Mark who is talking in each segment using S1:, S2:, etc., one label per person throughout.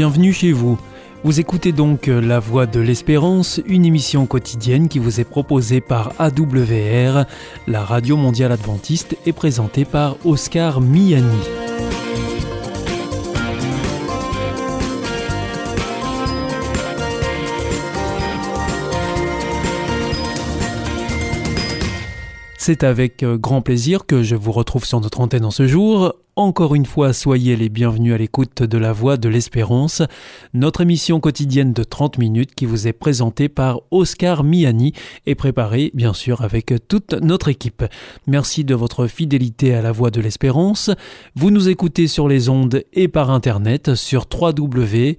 S1: bienvenue chez vous. Vous écoutez donc La Voix de l'Espérance, une émission quotidienne qui vous est proposée par AWR, la radio mondiale adventiste, et présentée par Oscar Miani. C'est avec euh, grand plaisir que je vous retrouve sur notre antenne en ce jour. Encore une fois, soyez les bienvenus à l'écoute de la Voix de l'Espérance, notre émission quotidienne de 30 minutes qui vous est présentée par Oscar Miani et préparée bien sûr avec toute notre équipe. Merci de votre fidélité à la Voix de l'Espérance. Vous nous écoutez sur les ondes et par internet sur www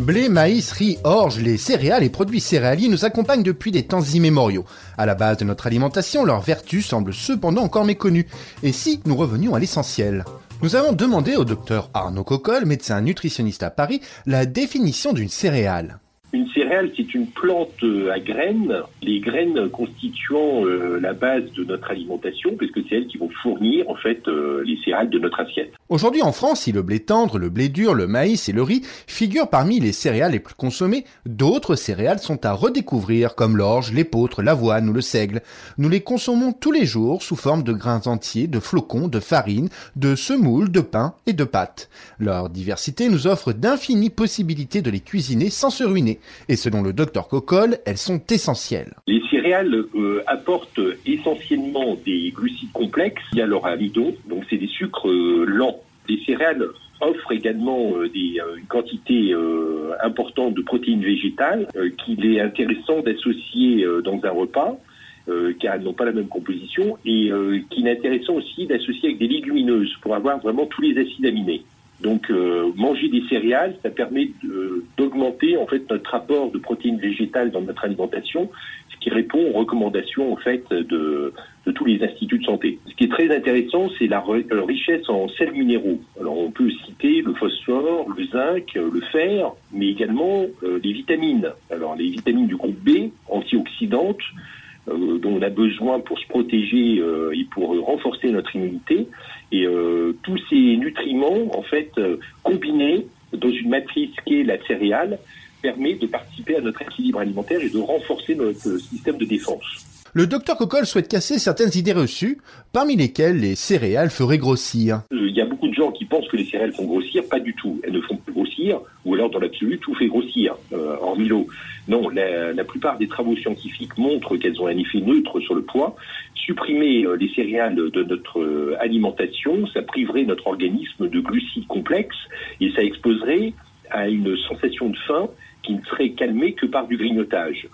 S2: Blé, maïs, riz, orge, les céréales et produits céréaliers nous accompagnent depuis des temps immémoriaux. À la base de notre alimentation, leurs vertus semblent cependant encore méconnues. Et si nous revenions à l'essentiel? Nous avons demandé au docteur Arnaud Coccol, médecin nutritionniste à Paris, la définition d'une céréale.
S3: Une céréale, c'est une plante euh, à graines, les graines constituant euh, la base de notre alimentation, puisque c'est elles qui vont fournir en fait euh, les céréales de notre assiette.
S2: Aujourd'hui en France, si le blé tendre, le blé dur, le maïs et le riz figurent parmi les céréales les plus consommées, d'autres céréales sont à redécouvrir comme l'orge, l'épeautre, l'avoine ou le seigle. Nous les consommons tous les jours sous forme de grains entiers, de flocons, de farine, de semoules, de pain et de pâtes. Leur diversité nous offre d'infinies possibilités de les cuisiner sans se ruiner. Et selon le docteur Coccol, elles sont essentielles.
S3: Les céréales euh, apportent essentiellement des glucides complexes via leur amidon, donc c'est des sucres euh, lents. Les céréales offrent également euh, une quantité importante de protéines végétales qu'il est intéressant d'associer dans un repas. car elles n'ont pas la même composition, et qu'il est intéressant aussi d'associer avec des légumineuses pour avoir vraiment tous les acides aminés. Donc euh, manger des céréales, ça permet d'augmenter en fait notre apport de protéines végétales dans notre alimentation, ce qui répond aux recommandations en fait de, de tous les instituts de santé. Ce qui est très intéressant, c'est la richesse en sels minéraux. Alors on peut citer le phosphore, le zinc, le fer, mais également euh, les vitamines. Alors les vitamines du groupe B, antioxydantes, euh, dont on a besoin pour se protéger euh, et pour renforcer notre immunité. Et euh, tous ces nutriments, en fait, combinés dans une matrice qui est la céréale, permet de participer à notre équilibre alimentaire et de renforcer notre système de défense.
S2: Le docteur Coccol souhaite casser certaines idées reçues, parmi lesquelles les céréales feraient grossir.
S3: Il y a beaucoup de gens qui pensent que les céréales font grossir, pas du tout. Elles ne font pas grossir, ou alors dans l'absolu, tout fait grossir, euh, hormis l'eau. Non, la, la, plupart des travaux scientifiques montrent qu'elles ont un effet neutre sur le poids. Supprimer euh, les céréales de notre euh, alimentation, ça priverait notre organisme de glucides complexes et ça exposerait à une sensation de faim qui ne serait calmée que par du grignotage.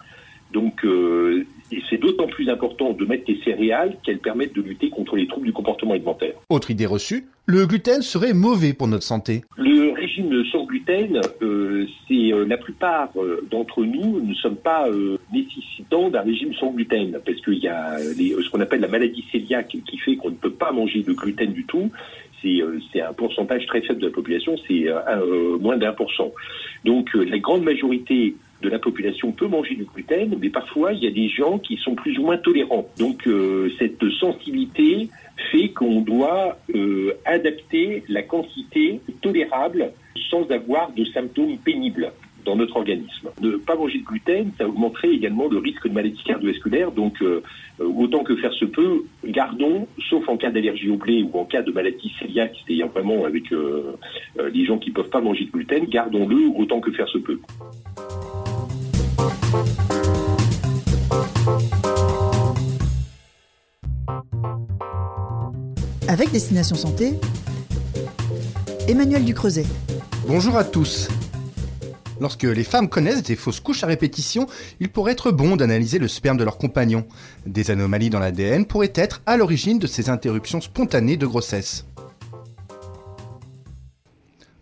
S3: Donc, euh, c'est d'autant plus important de mettre des céréales qu'elles permettent de lutter contre les troubles du comportement alimentaire.
S2: Autre idée reçue, le gluten serait mauvais pour notre santé.
S3: Le régime sans gluten, euh, c'est euh, la plupart d'entre nous ne sommes pas nécessitants d'un régime sans gluten parce qu'il y a ce qu'on appelle la maladie cœliaque qui fait qu'on ne peut pas manger de gluten du tout. C'est un pourcentage très faible de la population, c'est moins d'un pour cent. Donc la grande majorité de la population peut manger du gluten, mais parfois il y a des gens qui sont plus ou moins tolérants. Donc euh, cette sensibilité fait qu'on doit euh, adapter la quantité tolérable sans avoir de symptômes pénibles dans notre organisme. Ne pas manger de gluten, ça augmenterait également le risque de maladie cardiovasculaire. Donc, euh, autant que faire se peut, gardons, sauf en cas d'allergie au blé ou en cas de maladie cœliaque, c'est-à-dire vraiment avec les gens qui ne peuvent pas manger de gluten, gardons-le autant que faire se peut.
S4: Avec Destination Santé, Emmanuel Ducreuset.
S2: Bonjour à tous. Lorsque les femmes connaissent des fausses couches à répétition, il pourrait être bon d'analyser le sperme de leur compagnon. Des anomalies dans l'ADN pourraient être à l'origine de ces interruptions spontanées de grossesse.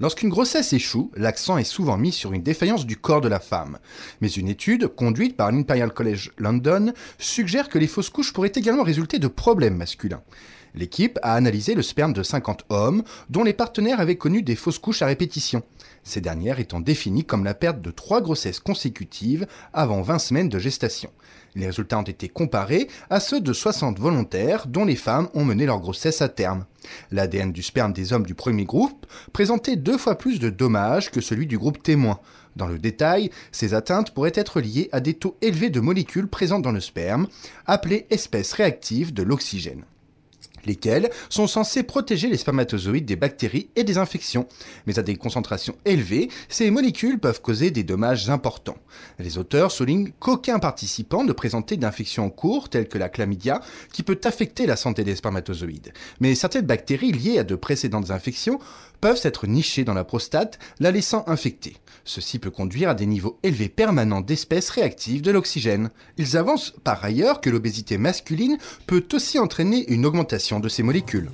S2: Lorsqu'une grossesse échoue, l'accent est souvent mis sur une défaillance du corps de la femme. Mais une étude, conduite par l'Imperial College London, suggère que les fausses couches pourraient également résulter de problèmes masculins. L'équipe a analysé le sperme de 50 hommes dont les partenaires avaient connu des fausses couches à répétition, ces dernières étant définies comme la perte de trois grossesses consécutives avant 20 semaines de gestation. Les résultats ont été comparés à ceux de 60 volontaires dont les femmes ont mené leur grossesse à terme. L'ADN du sperme des hommes du premier groupe présentait deux fois plus de dommages que celui du groupe témoin. Dans le détail, ces atteintes pourraient être liées à des taux élevés de molécules présentes dans le sperme, appelées espèces réactives de l'oxygène lesquels sont censés protéger les spermatozoïdes des bactéries et des infections. Mais à des concentrations élevées, ces molécules peuvent causer des dommages importants. Les auteurs soulignent qu'aucun participant ne présentait d'infection en cours, telle que la chlamydia, qui peut affecter la santé des spermatozoïdes. Mais certaines bactéries liées à de précédentes infections peuvent s'être nichées dans la prostate, la laissant infectée. Ceci peut conduire à des niveaux élevés permanents d'espèces réactives de l'oxygène. Ils avancent par ailleurs que l'obésité masculine peut aussi entraîner une augmentation de ces molécules.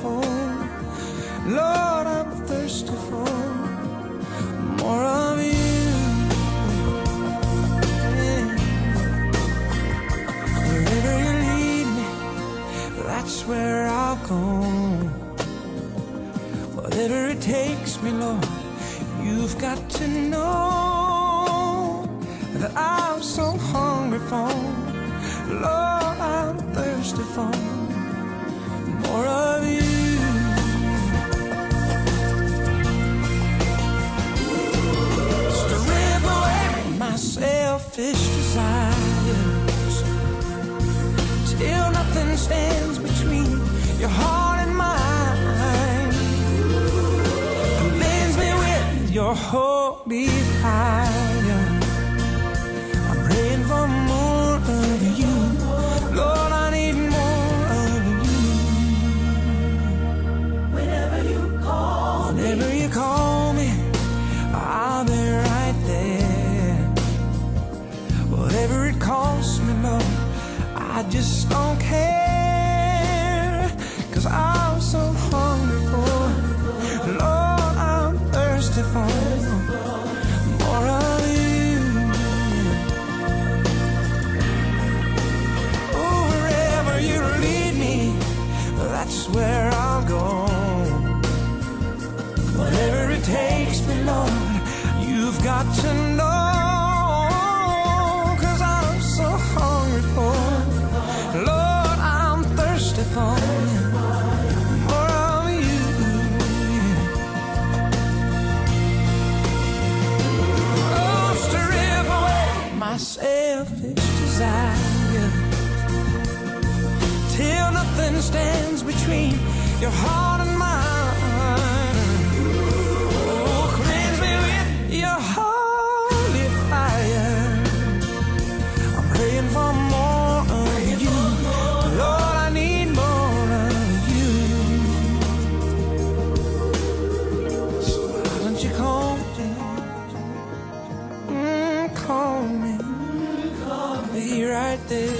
S5: for, Lord, I'm thirsty for more of you. Wherever you lead me, that's where I'll go. Whatever it takes me, Lord, you've got to know that I'm so hungry for, Lord, I'm thirsty for selfish desires. Till nothing stands between your heart and mine. Me with your holy fire selfish desire. Till nothing stands between your heart and
S6: te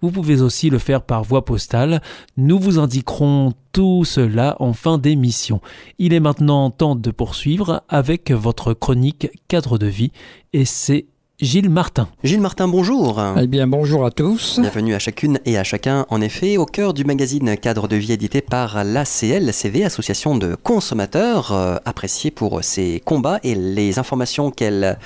S1: Vous pouvez aussi le faire par voie postale. Nous vous indiquerons tout cela en fin d'émission. Il est maintenant temps de poursuivre avec votre chronique cadre de vie et c'est Gilles Martin.
S7: Gilles Martin, bonjour.
S8: Eh bien, bonjour à tous.
S7: Bienvenue à chacune et à chacun, en effet, au cœur du magazine Cadre de vie édité par l'ACLCV, Association de consommateurs, euh, appréciée pour ses combats et les informations qu'elle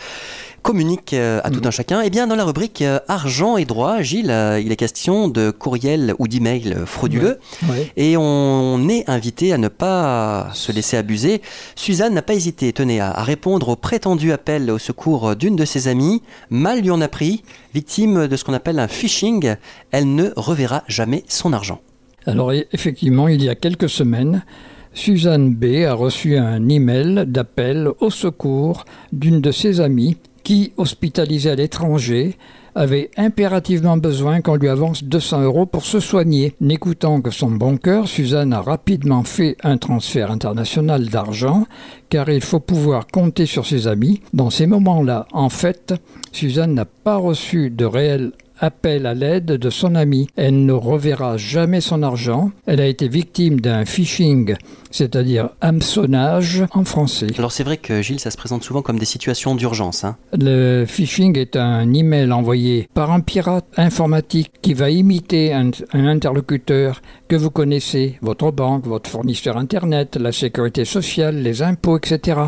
S7: communique euh, à tout un chacun. Et bien, dans la rubrique euh, argent et droit, Gilles, euh, il est question de courriel ou d'email frauduleux.
S8: Ouais.
S7: Et on est invité à ne pas se laisser abuser. Suzanne n'a pas hésité, tenez, à, à répondre au prétendu appel au secours d'une de ses amies. Mal lui en a pris, victime de ce qu'on appelle un phishing. Elle ne reverra jamais son argent.
S8: Alors, e- effectivement, il y a quelques semaines, Suzanne B a reçu un email d'appel au secours d'une de ses amies qui, hospitalisée à l'étranger, avait impérativement besoin qu'on lui avance 200 euros pour se soigner. N'écoutant que son bon cœur, Suzanne a rapidement fait un transfert international d'argent, car il faut pouvoir compter sur ses amis. Dans ces moments-là, en fait, Suzanne n'a pas reçu de réel appel à l'aide de son ami. Elle ne reverra jamais son argent. Elle a été victime d'un phishing, c'est-à-dire hameçonnage en français.
S7: Alors c'est vrai que Gilles, ça se présente souvent comme des situations d'urgence. Hein.
S8: Le phishing est un email envoyé par un pirate informatique qui va imiter un, un interlocuteur que vous connaissez, votre banque, votre fournisseur Internet, la sécurité sociale, les impôts, etc.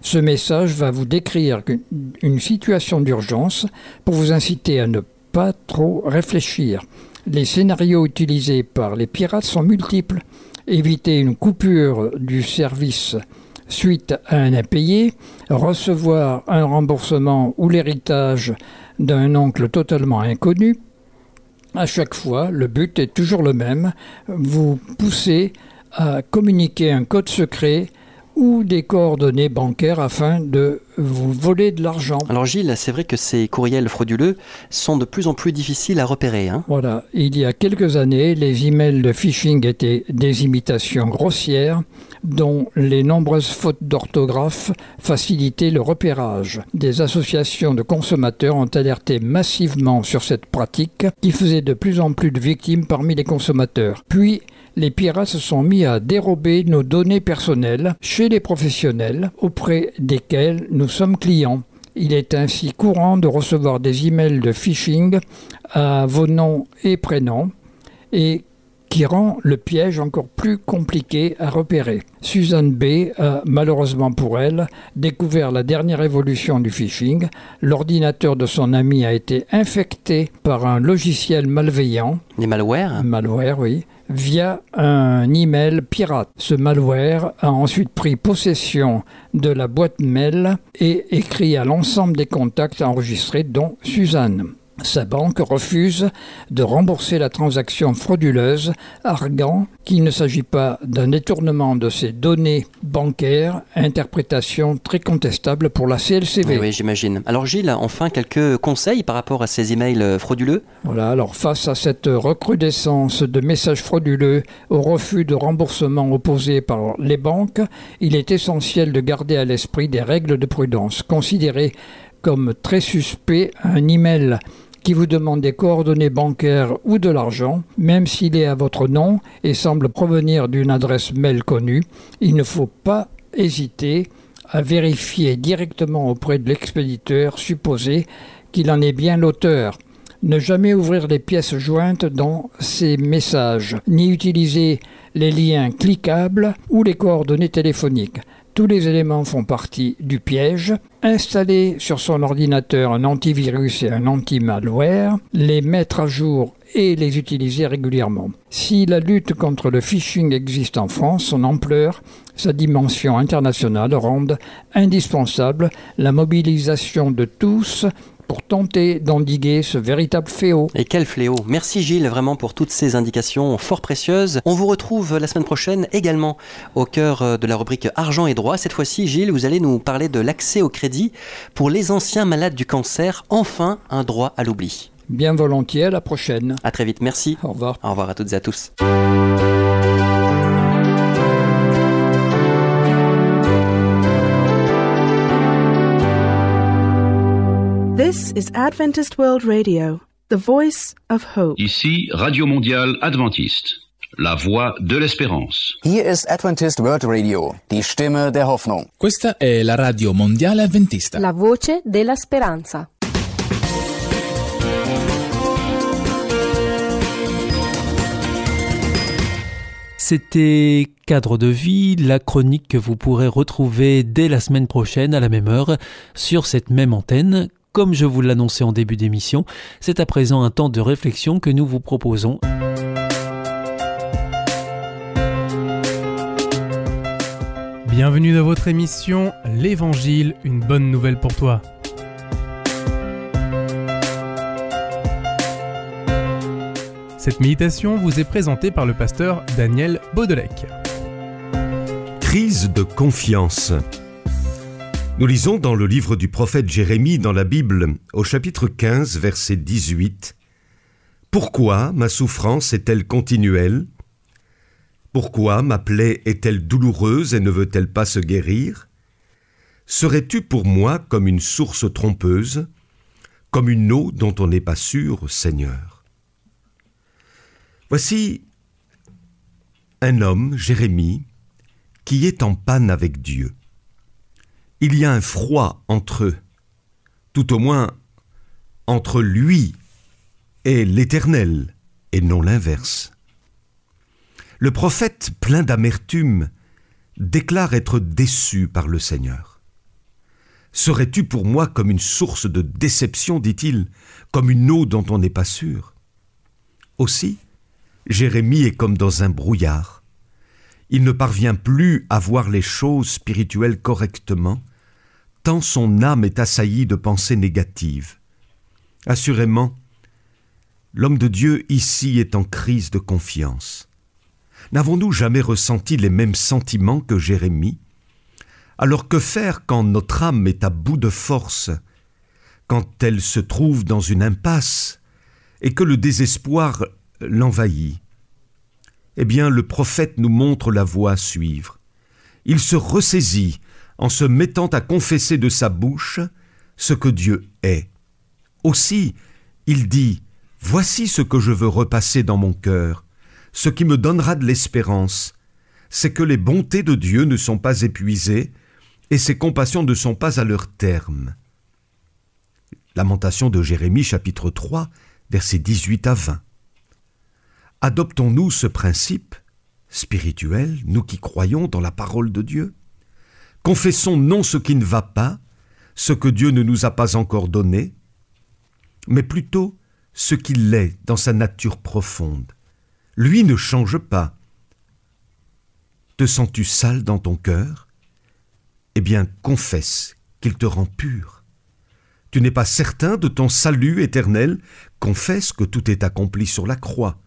S8: Ce message va vous décrire une, une situation d'urgence pour vous inciter à ne pas trop réfléchir. Les scénarios utilisés par les pirates sont multiples. Éviter une coupure du service suite à un impayé, recevoir un remboursement ou l'héritage d'un oncle totalement inconnu. À chaque fois, le but est toujours le même, vous poussez à communiquer un code secret ou des coordonnées bancaires afin de vous voler de l'argent.
S7: Alors Gilles, c'est vrai que ces courriels frauduleux sont de plus en plus difficiles à repérer. Hein.
S8: Voilà, il y a quelques années, les emails de phishing étaient des imitations grossières dont les nombreuses fautes d'orthographe facilitaient le repérage. Des associations de consommateurs ont alerté massivement sur cette pratique qui faisait de plus en plus de victimes parmi les consommateurs. Puis, les pirates se sont mis à dérober nos données personnelles chez les professionnels auprès desquels nous sommes clients. Il est ainsi courant de recevoir des emails de phishing à vos noms et prénoms et qui rend le piège encore plus compliqué à repérer. Suzanne B a, malheureusement pour elle, découvert la dernière évolution du phishing. L'ordinateur de son ami a été infecté par un logiciel malveillant.
S7: Les malwares?
S8: Malware, oui via un email pirate. Ce malware a ensuite pris possession de la boîte mail et écrit à l'ensemble des contacts enregistrés dont Suzanne. Sa banque refuse de rembourser la transaction frauduleuse, arguant qu'il ne s'agit pas d'un détournement de ses données bancaires, interprétation très contestable pour la CLCV.
S7: Oui, oui j'imagine. Alors Gilles, enfin quelques conseils par rapport à ces emails frauduleux?
S8: Voilà, alors face à cette recrudescence de messages frauduleux, au refus de remboursement opposé par les banques, il est essentiel de garder à l'esprit des règles de prudence. Considérez comme très suspect un email qui vous demande des coordonnées bancaires ou de l'argent, même s'il est à votre nom et semble provenir d'une adresse mail connue, il ne faut pas hésiter à vérifier directement auprès de l'expéditeur supposé qu'il en est bien l'auteur. Ne jamais ouvrir les pièces jointes dans ces messages, ni utiliser les liens cliquables ou les coordonnées téléphoniques. Tous les éléments font partie du piège. Installer sur son ordinateur un antivirus et un anti-malware, les mettre à jour et les utiliser régulièrement. Si la lutte contre le phishing existe en France, son ampleur, sa dimension internationale rendent indispensable la mobilisation de tous pour tenter d'endiguer ce véritable fléau.
S7: Et quel fléau Merci Gilles vraiment pour toutes ces indications fort précieuses. On vous retrouve la semaine prochaine également au cœur de la rubrique Argent et droit. Cette fois-ci, Gilles, vous allez nous parler de l'accès au crédit pour les anciens malades du cancer. Enfin, un droit à l'oubli.
S8: Bien volontiers, à la prochaine.
S7: À très vite, merci.
S8: Au revoir.
S7: Au revoir à toutes et à tous.
S9: This is Adventist World Radio,
S10: the voice of hope.
S9: Ici Radio Mondiale Adventiste, la voix de l'espérance.
S11: Hier ist Adventist World Radio, die Stimme der Hoffnung.
S12: Questa è la radio mondiale adventista.
S10: La voce della speranza.
S1: C'était Cadre de vie, la chronique que vous pourrez retrouver dès la semaine prochaine à la même heure sur cette même antenne. Comme je vous l'annonçais en début d'émission, c'est à présent un temps de réflexion que nous vous proposons.
S13: Bienvenue dans votre émission L'Évangile, une bonne nouvelle pour toi. Cette méditation vous est présentée par le pasteur Daniel Baudelec.
S14: Crise de confiance. Nous lisons dans le livre du prophète Jérémie dans la Bible, au chapitre 15, verset 18. Pourquoi ma souffrance est-elle continuelle? Pourquoi ma plaie est-elle douloureuse et ne veut-elle pas se guérir? Serais-tu pour moi comme une source trompeuse, comme une eau dont on n'est pas sûr, Seigneur? Voici un homme, Jérémie, qui est en panne avec Dieu. Il y a un froid entre eux, tout au moins entre lui et l'Éternel, et non l'inverse. Le prophète, plein d'amertume, déclare être déçu par le Seigneur. Serais-tu pour moi comme une source de déception, dit-il, comme une eau dont on n'est pas sûr? Aussi, Jérémie est comme dans un brouillard. Il ne parvient plus à voir les choses spirituelles correctement, son âme est assaillie de pensées négatives. Assurément, l'homme de Dieu ici est en crise de confiance. N'avons-nous jamais ressenti les mêmes sentiments que Jérémie? Alors que faire quand notre âme est à bout de force, quand elle se trouve dans une impasse, et que le désespoir l'envahit? Eh bien, le prophète nous montre la voie à suivre. Il se ressaisit en se mettant à confesser de sa bouche ce que Dieu est. Aussi, il dit, Voici ce que je veux repasser dans mon cœur, ce qui me donnera de l'espérance, c'est que les bontés de Dieu ne sont pas épuisées et ses compassions ne sont pas à leur terme. Lamentation de Jérémie chapitre 3, versets 18 à 20. Adoptons-nous ce principe spirituel, nous qui croyons dans la parole de Dieu? Confessons non ce qui ne va pas, ce que Dieu ne nous a pas encore donné, mais plutôt ce qu'il est dans sa nature profonde. Lui ne change pas. Te sens-tu sale dans ton cœur? Eh bien, confesse qu'il te rend pur. Tu n'es pas certain de ton salut éternel? Confesse que tout est accompli sur la croix.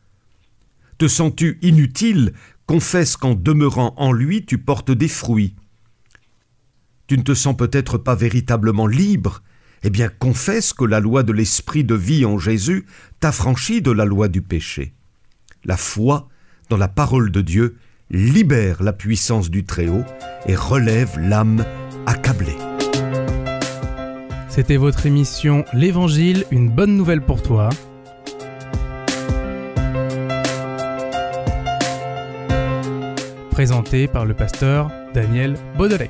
S14: Te sens-tu inutile? Confesse qu'en demeurant en lui, tu portes des fruits. Tu ne te sens peut-être pas véritablement libre Eh bien, confesse que la loi de l'esprit de vie en Jésus t'affranchit de la loi du péché. La foi dans la parole de Dieu libère la puissance du Très-Haut et relève l'âme accablée.
S13: C'était votre émission L'Évangile, une bonne nouvelle pour toi. Présentée par le pasteur Daniel Baudelec.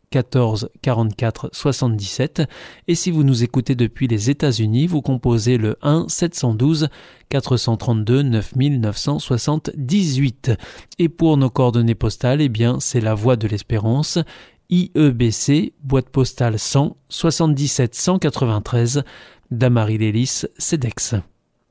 S1: 14 44 77 et si vous nous écoutez depuis les États-Unis, vous composez le 1 712 432 9978. Et pour nos coordonnées postales, eh bien, c'est la Voie de l'Espérance, IEBC, boîte postale 100 77 193, Damary Lélis, CEDEX.